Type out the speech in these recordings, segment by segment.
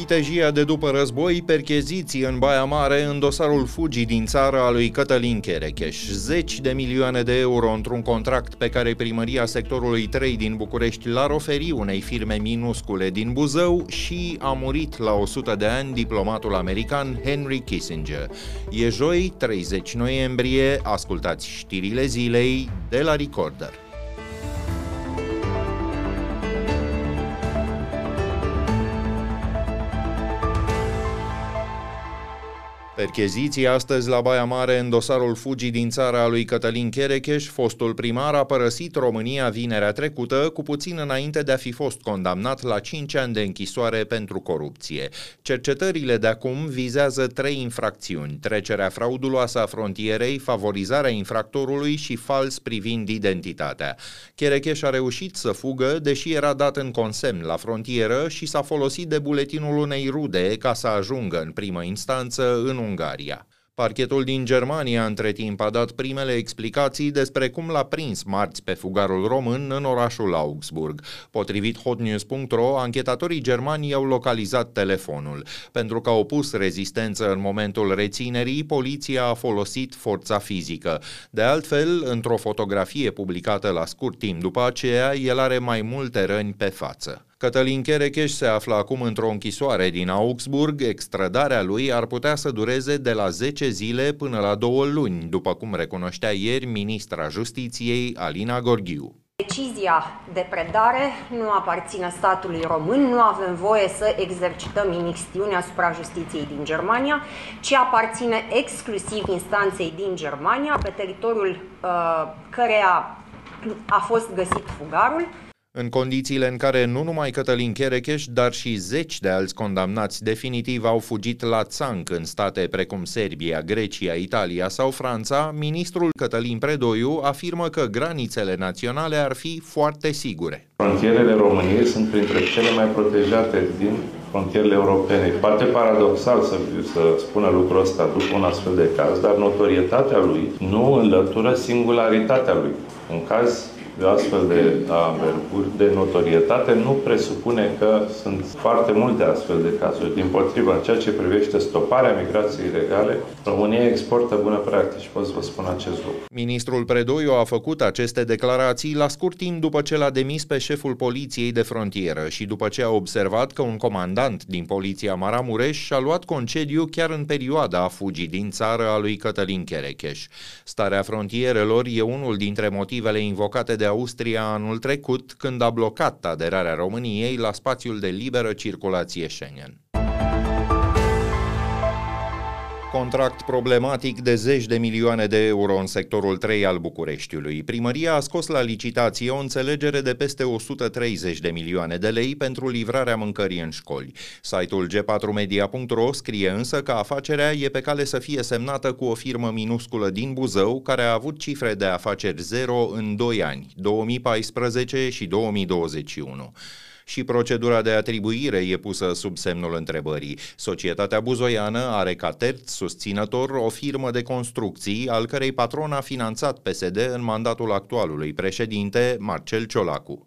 Vitejia de după război, percheziții în Baia Mare în dosarul fugii din țară a lui Cătălin Cherecheș. Zeci de milioane de euro într-un contract pe care primăria sectorului 3 din București l-ar oferi unei firme minuscule din Buzău și a murit la 100 de ani diplomatul american Henry Kissinger. E joi, 30 noiembrie, ascultați știrile zilei de la Recorder. Percheziții astăzi la Baia Mare în dosarul fugii din țara lui Cătălin Cherecheș, fostul primar a părăsit România vinerea trecută, cu puțin înainte de a fi fost condamnat la 5 ani de închisoare pentru corupție. Cercetările de acum vizează trei infracțiuni, trecerea frauduloasă a frontierei, favorizarea infractorului și fals privind identitatea. Cherecheș a reușit să fugă, deși era dat în consemn la frontieră și s-a folosit de buletinul unei rude ca să ajungă în primă instanță în Ungaria. Parchetul din Germania între timp a dat primele explicații despre cum l-a prins marți pe fugarul român în orașul Augsburg. Potrivit hotnews.ro, anchetatorii germani i-au localizat telefonul. Pentru că au pus rezistență în momentul reținerii, poliția a folosit forța fizică. De altfel, într-o fotografie publicată la scurt timp după aceea, el are mai multe răni pe față. Cătălin Cherecheș se află acum într-o închisoare din Augsburg. Extradarea lui ar putea să dureze de la 10 zile până la 2 luni, după cum recunoștea ieri ministra Justiției Alina Gorghiu. Decizia de predare nu aparține statului român, nu avem voie să exercităm imixtiune asupra justiției din Germania, ci aparține exclusiv instanței din Germania, pe teritoriul uh, căreia a fost găsit fugarul în condițiile în care nu numai Cătălin Cherecheș, dar și zeci de alți condamnați definitiv au fugit la țanc în state precum Serbia, Grecia, Italia sau Franța, ministrul Cătălin Predoiu afirmă că granițele naționale ar fi foarte sigure. Frontierele României sunt printre cele mai protejate din frontierele europene. Poate paradoxal să, să spună lucrul ăsta după un astfel de caz, dar notorietatea lui nu înlătură singularitatea lui. În caz de astfel de averguri de notorietate nu presupune că sunt foarte multe astfel de cazuri. Din potriva, în ceea ce privește stoparea migrației ilegale, România exportă bună practici, pot să vă spun acest lucru. Ministrul Predoiu a făcut aceste declarații la scurt timp după ce l-a demis pe șeful poliției de frontieră și după ce a observat că un comandant din poliția Maramureș și-a luat concediu chiar în perioada a fugii din țară a lui Cătălin Cherecheș. Starea frontierelor e unul dintre motivele invocate de Austria anul trecut, când a blocat aderarea României la spațiul de liberă circulație Schengen. Contract problematic de zeci de milioane de euro în sectorul 3 al Bucureștiului. Primăria a scos la licitație o înțelegere de peste 130 de milioane de lei pentru livrarea mâncării în școli. Site-ul g4media.ro scrie însă că afacerea e pe cale să fie semnată cu o firmă minusculă din Buzău, care a avut cifre de afaceri zero în 2 ani, 2014 și 2021 și procedura de atribuire e pusă sub semnul întrebării. Societatea buzoiană are ca terț susținător o firmă de construcții, al cărei patron a finanțat PSD în mandatul actualului președinte, Marcel Ciolacu.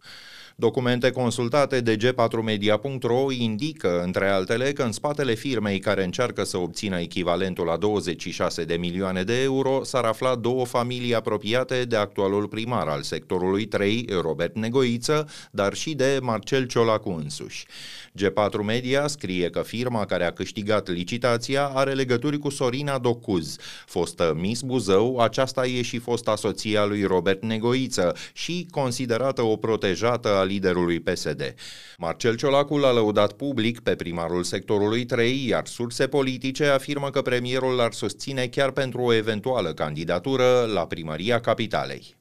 Documente consultate de g4media.ro indică, între altele, că în spatele firmei care încearcă să obțină echivalentul la 26 de milioane de euro s-ar afla două familii apropiate de actualul primar al sectorului 3, Robert Negoiță, dar și de Marcel Ciolacu însuși. G4 Media scrie că firma care a câștigat licitația are legături cu Sorina Docuz, fostă Miss Buzău, aceasta e și fosta soția lui Robert Negoiță și considerată o protejată a liderului PSD. Marcel Ciolacu l-a lăudat public pe primarul sectorului 3, iar surse politice afirmă că premierul l-ar susține chiar pentru o eventuală candidatură la primăria capitalei.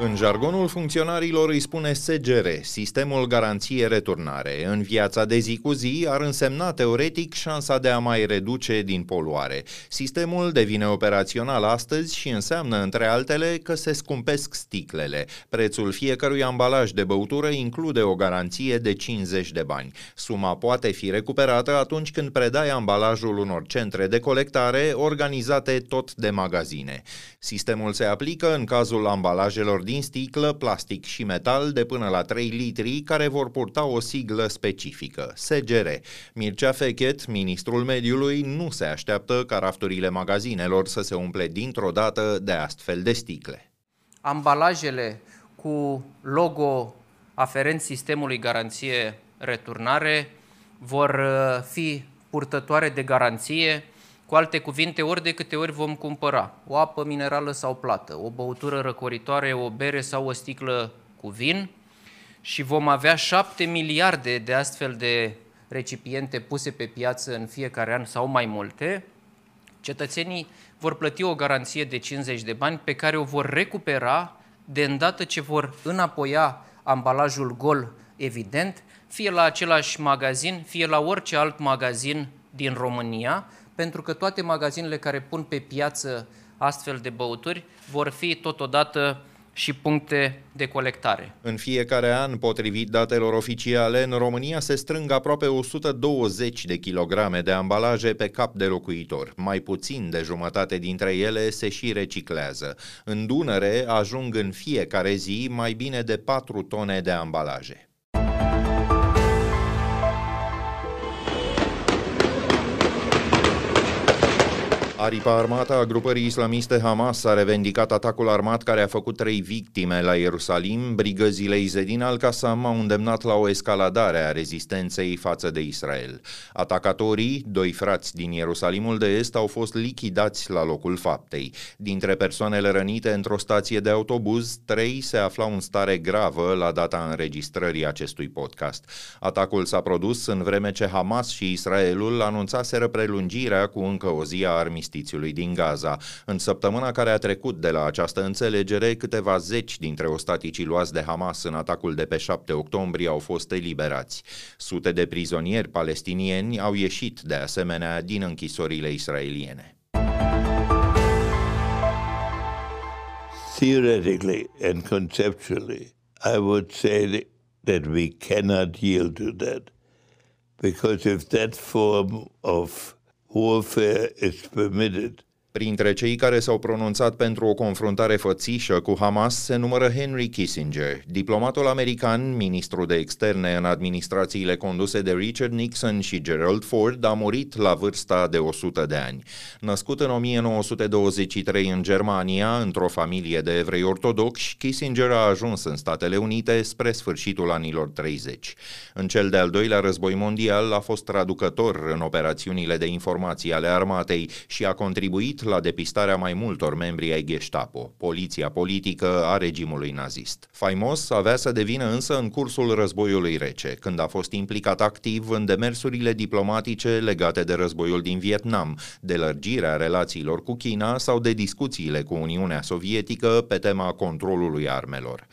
În jargonul funcționarilor îi spune SGR, Sistemul Garanție Returnare. În viața de zi cu zi ar însemna teoretic șansa de a mai reduce din poluare. Sistemul devine operațional astăzi și înseamnă, între altele, că se scumpesc sticlele. Prețul fiecărui ambalaj de băutură include o garanție de 50 de bani. Suma poate fi recuperată atunci când predai ambalajul unor centre de colectare organizate tot de magazine. Sistemul se aplică în cazul ambalajelor din sticlă, plastic și metal de până la 3 litri, care vor purta o siglă specifică, SGR. Mircea Fechet, ministrul mediului, nu se așteaptă ca rafturile magazinelor să se umple dintr-o dată de astfel de sticle. Ambalajele cu logo aferent sistemului garanție returnare vor uh, fi purtătoare de garanție, cu alte cuvinte, ori de câte ori vom cumpăra o apă minerală sau plată, o băutură răcoritoare, o bere sau o sticlă cu vin și vom avea 7 miliarde de astfel de recipiente puse pe piață în fiecare an sau mai multe, cetățenii vor plăti o garanție de 50 de bani pe care o vor recupera de îndată ce vor înapoia ambalajul gol evident, fie la același magazin, fie la orice alt magazin din România, pentru că toate magazinele care pun pe piață astfel de băuturi vor fi totodată și puncte de colectare. În fiecare an, potrivit datelor oficiale, în România se strâng aproape 120 de kilograme de ambalaje pe cap de locuitor. Mai puțin de jumătate dintre ele se și reciclează. În Dunăre ajung în fiecare zi mai bine de 4 tone de ambalaje. Aripa armată a grupării islamiste Hamas a revendicat atacul armat care a făcut trei victime la Ierusalim. Brigăzile Izedin al-Qassam au îndemnat la o escaladare a rezistenței față de Israel. Atacatorii, doi frați din Ierusalimul de Est, au fost lichidați la locul faptei. Dintre persoanele rănite într-o stație de autobuz, trei se aflau în stare gravă la data înregistrării acestui podcast. Atacul s-a produs în vreme ce Hamas și Israelul anunțaseră prelungirea cu încă o zi a armistiției armistițiului din Gaza. În săptămâna care a trecut de la această înțelegere, câteva zeci dintre ostaticii luați de Hamas în atacul de pe 7 octombrie au fost eliberați. Sute de prizonieri palestinieni au ieșit de asemenea din închisorile israeliene. Theoretically and conceptually, I would say that we cannot yield to that. Because if that form of hohe Fähr ist permitted. Printre cei care s-au pronunțat pentru o confruntare fățișă cu Hamas se numără Henry Kissinger, diplomatul american, ministru de externe în administrațiile conduse de Richard Nixon și Gerald Ford, a murit la vârsta de 100 de ani. Născut în 1923 în Germania, într-o familie de evrei ortodoxi, Kissinger a ajuns în Statele Unite spre sfârșitul anilor 30. În cel de-al doilea război mondial a fost traducător în operațiunile de informații ale armatei și a contribuit la depistarea mai multor membri ai Gestapo, poliția politică a regimului nazist. Faimos avea să devină însă în cursul războiului rece, când a fost implicat activ în demersurile diplomatice legate de războiul din Vietnam, de lărgirea relațiilor cu China sau de discuțiile cu Uniunea Sovietică pe tema controlului armelor.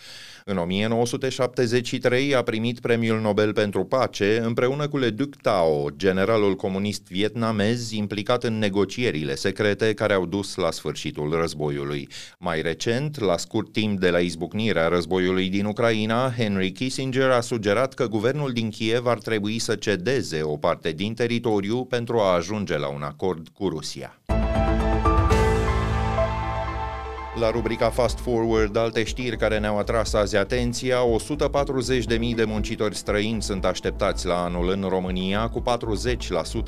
În 1973 a primit Premiul Nobel pentru Pace împreună cu Le Duc Tao, generalul comunist vietnamez implicat în negocierile secrete care au dus la sfârșitul războiului. Mai recent, la scurt timp de la izbucnirea războiului din Ucraina, Henry Kissinger a sugerat că guvernul din Kiev ar trebui să cedeze o parte din teritoriu pentru a ajunge la un acord cu Rusia. La rubrica Fast Forward, alte știri care ne-au atras azi atenția, 140.000 de muncitori străini sunt așteptați la anul în România, cu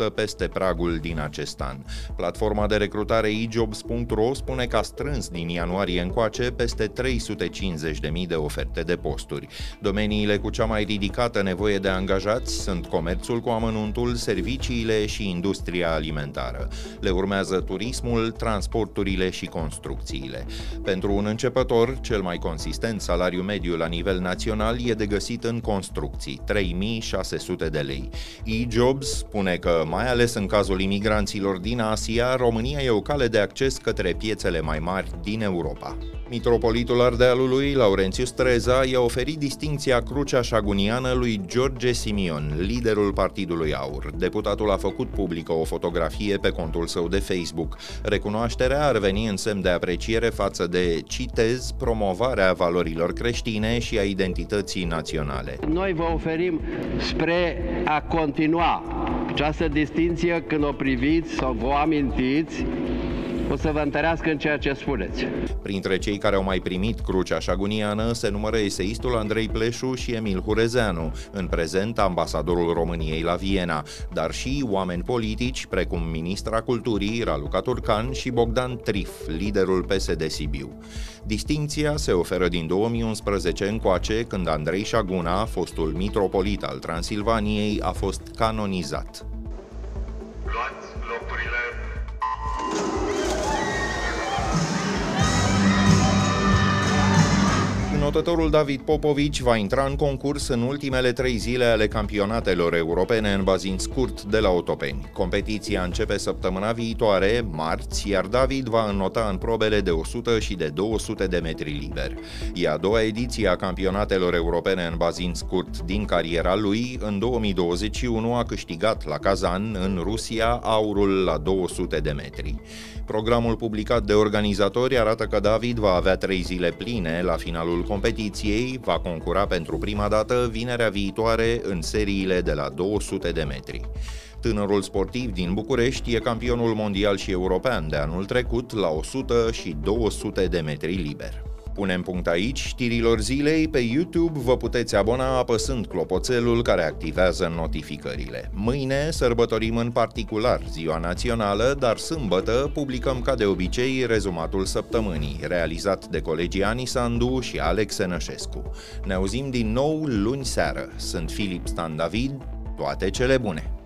40% peste pragul din acest an. Platforma de recrutare ejobs.ro spune că a strâns din ianuarie încoace peste 350.000 de oferte de posturi. Domeniile cu cea mai ridicată nevoie de angajați sunt comerțul cu amănuntul, serviciile și industria alimentară. Le urmează turismul, transporturile și construcțiile. Pentru un începător, cel mai consistent salariu mediu la nivel național e de găsit în construcții, 3600 de lei. E-Jobs spune că, mai ales în cazul imigranților din Asia, România e o cale de acces către piețele mai mari din Europa. Mitropolitul Ardealului, Laurențiu Streza, i-a oferit distinția Crucea Șaguniană lui George Simion, liderul Partidului Aur. Deputatul a făcut publică o fotografie pe contul său de Facebook. Recunoașterea ar veni în semn de apreciere față de, citez, promovarea valorilor creștine și a identității naționale. Noi vă oferim spre a continua această distinție când o priviți sau vă amintiți o să vă întărească în ceea ce spuneți. Printre cei care au mai primit crucea șaguniană se numără eseistul Andrei Pleșu și Emil Hurezeanu, în prezent ambasadorul României la Viena, dar și oameni politici precum ministra culturii Raluca Turcan și Bogdan Trif, liderul PSD Sibiu. Distinția se oferă din 2011 încoace, când Andrei Șaguna, fostul mitropolit al Transilvaniei, a fost canonizat. Luați Notătorul David Popovici va intra în concurs în ultimele trei zile ale campionatelor europene în bazin scurt de la Otopeni. Competiția începe săptămâna viitoare, marți, iar David va înnota în probele de 100 și de 200 de metri liber. E a doua ediție a campionatelor europene în bazin scurt din cariera lui. În 2021 a câștigat la Kazan, în Rusia, aurul la 200 de metri. Programul publicat de organizatori arată că David va avea trei zile pline la finalul competiției, va concura pentru prima dată vinerea viitoare în seriile de la 200 de metri. Tânărul sportiv din București e campionul mondial și european de anul trecut la 100 și 200 de metri liber. Punem punct aici știrilor zilei. Pe YouTube vă puteți abona apăsând clopoțelul care activează notificările. Mâine sărbătorim în particular ziua națională, dar sâmbătă publicăm ca de obicei rezumatul săptămânii, realizat de colegii Ani Sandu și Alex Enășescu. Ne auzim din nou luni seară. Sunt Filip Stan David, toate cele bune!